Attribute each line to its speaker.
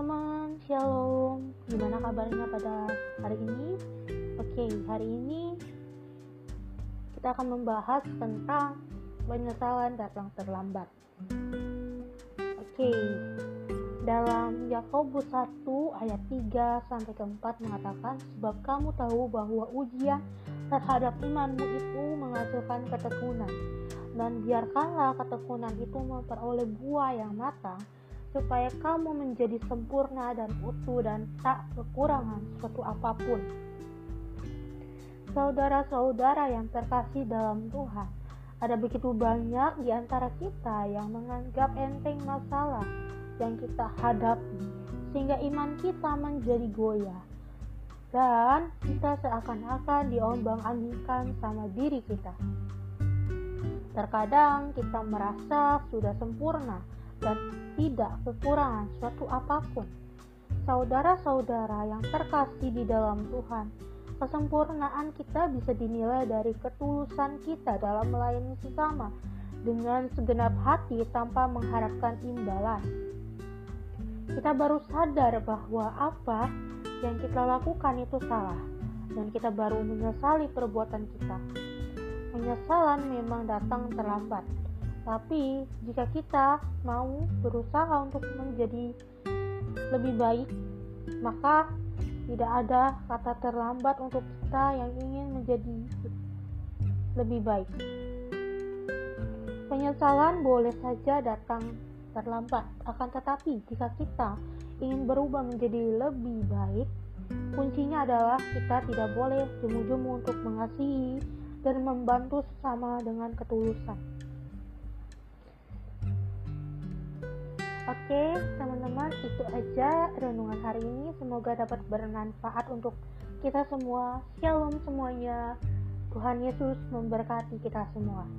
Speaker 1: teman-teman, shalom. Gimana kabarnya pada hari ini? Oke, okay, hari ini kita akan membahas tentang penyesalan datang terlambat. Oke, okay, dalam Yakobus 1 ayat 3 sampai ke 4 mengatakan sebab kamu tahu bahwa ujian terhadap imanmu itu menghasilkan ketekunan dan biarkanlah ketekunan itu memperoleh buah yang matang supaya kamu menjadi sempurna dan utuh dan tak kekurangan suatu apa pun. Saudara-saudara yang terkasih dalam Tuhan, ada begitu banyak di antara kita yang menganggap enteng masalah yang kita hadapi, sehingga iman kita menjadi goyah. Dan kita seakan-akan diombang-ambingkan sama diri kita. Terkadang kita merasa sudah sempurna dan tidak kekurangan suatu apa pun. Saudara-saudara yang terkasih di dalam Tuhan, Kesempurnaan kita bisa dinilai dari ketulusan kita dalam melayani sesama dengan segenap hati tanpa mengharapkan imbalan. Kita baru sadar bahwa apa yang kita lakukan itu salah dan kita baru menyesali perbuatan kita. Penyesalan memang datang terlambat, tapi jika kita mau berusaha untuk menjadi lebih baik, maka tidak ada kata terlambat untuk kita yang ingin menjadi lebih baik. Penyesalan boleh saja datang terlambat, akan tetapi jika kita ingin berubah menjadi lebih baik, kuncinya adalah kita tidak boleh jemu-jemu untuk mengasihi dan membantu sesama dengan ketulusan. Oke, teman-teman, itu aja renungan hari ini. Semoga dapat bermanfaat untuk kita semua. Shalom semuanya. Tuhan Yesus memberkati kita semua.